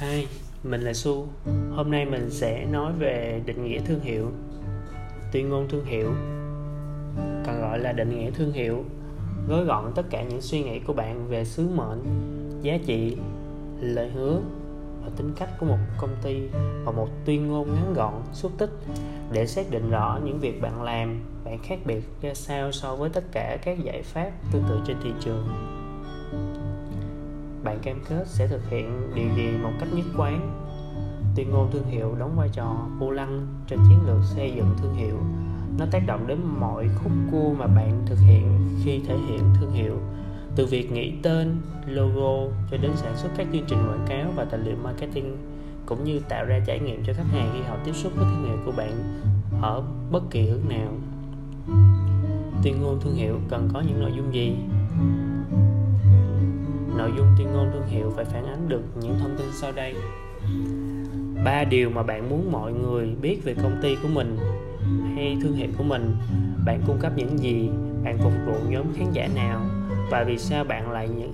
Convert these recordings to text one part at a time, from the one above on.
Hi, mình là Su. Hôm nay mình sẽ nói về định nghĩa thương hiệu. Tuyên ngôn thương hiệu còn gọi là định nghĩa thương hiệu gói gọn tất cả những suy nghĩ của bạn về sứ mệnh, giá trị, lời hứa và tính cách của một công ty và một tuyên ngôn ngắn gọn, xúc tích để xác định rõ những việc bạn làm, bạn khác biệt ra sao so với tất cả các giải pháp tương tự trên thị trường bạn cam kết sẽ thực hiện điều gì một cách nhất quán. Tuyên ngôn thương hiệu đóng vai trò vô lăng trên chiến lược xây dựng thương hiệu. Nó tác động đến mọi khúc cua mà bạn thực hiện khi thể hiện thương hiệu. Từ việc nghĩ tên, logo cho đến sản xuất các chương trình quảng cáo và tài liệu marketing, cũng như tạo ra trải nghiệm cho khách hàng khi họ tiếp xúc với thương hiệu của bạn ở bất kỳ hướng nào. Tuyên ngôn thương hiệu cần có những nội dung gì? Nội dung tuyên ngôn thương hiệu phải phản ánh được những thông tin sau đây. Ba điều mà bạn muốn mọi người biết về công ty của mình hay thương hiệu của mình, bạn cung cấp những gì, bạn phục vụ nhóm khán giả nào và vì sao bạn lại những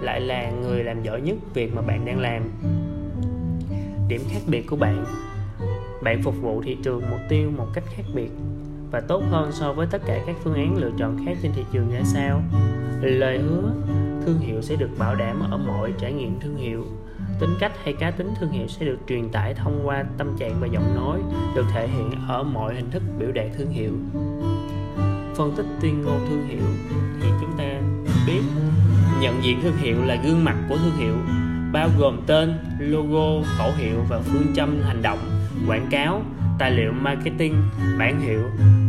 lại là người làm giỏi nhất việc mà bạn đang làm. Điểm khác biệt của bạn bạn phục vụ thị trường mục tiêu một cách khác biệt và tốt hơn so với tất cả các phương án lựa chọn khác trên thị trường ra sao. Lời hứa, thương hiệu sẽ được bảo đảm ở mọi trải nghiệm thương hiệu. Tính cách hay cá tính thương hiệu sẽ được truyền tải thông qua tâm trạng và giọng nói, được thể hiện ở mọi hình thức biểu đạt thương hiệu. Phân tích tuyên ngôn thương hiệu, thì chúng ta biết nhận diện thương hiệu là gương mặt của thương hiệu, bao gồm tên, logo, khẩu hiệu và phương châm hành động, quảng cáo, tài liệu marketing bản hiệu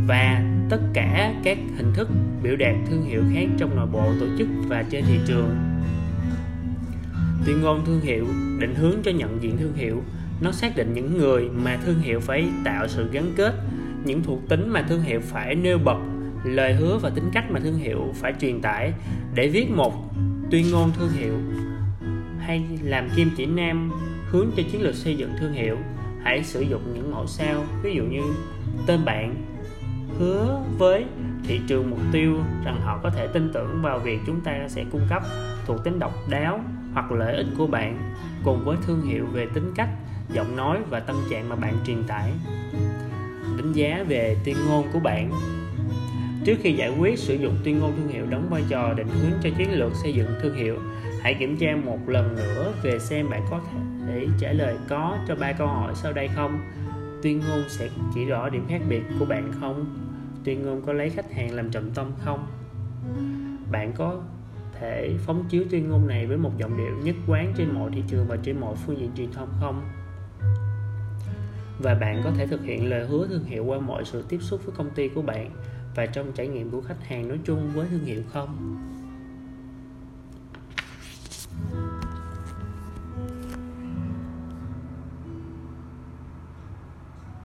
và tất cả các hình thức biểu đạt thương hiệu khác trong nội bộ tổ chức và trên thị trường. Tuyên ngôn thương hiệu, định hướng cho nhận diện thương hiệu, nó xác định những người mà thương hiệu phải tạo sự gắn kết, những thuộc tính mà thương hiệu phải nêu bật, lời hứa và tính cách mà thương hiệu phải truyền tải để viết một tuyên ngôn thương hiệu. Hay làm kim chỉ nam, hướng cho chiến lược xây dựng thương hiệu, hãy sử dụng những mẫu sao, ví dụ như tên bạn hứa với thị trường mục tiêu rằng họ có thể tin tưởng vào việc chúng ta sẽ cung cấp thuộc tính độc đáo hoặc lợi ích của bạn, cùng với thương hiệu về tính cách, giọng nói và tâm trạng mà bạn truyền tải. Đánh giá về tuyên ngôn của bạn. Trước khi giải quyết sử dụng tuyên ngôn thương hiệu đóng vai trò định hướng cho chiến lược xây dựng thương hiệu, hãy kiểm tra một lần nữa về xem bạn có thể trả lời có cho ba câu hỏi sau đây không? Tuyên ngôn sẽ chỉ rõ điểm khác biệt của bạn không? Tuyên ngôn có lấy khách hàng làm trọng tâm không? Bạn có thể phóng chiếu tuyên ngôn này với một giọng điệu nhất quán trên mọi thị trường và trên mọi phương diện truyền thông không? Và bạn có thể thực hiện lời hứa thương hiệu qua mọi sự tiếp xúc với công ty của bạn và trong trải nghiệm của khách hàng nói chung với thương hiệu không?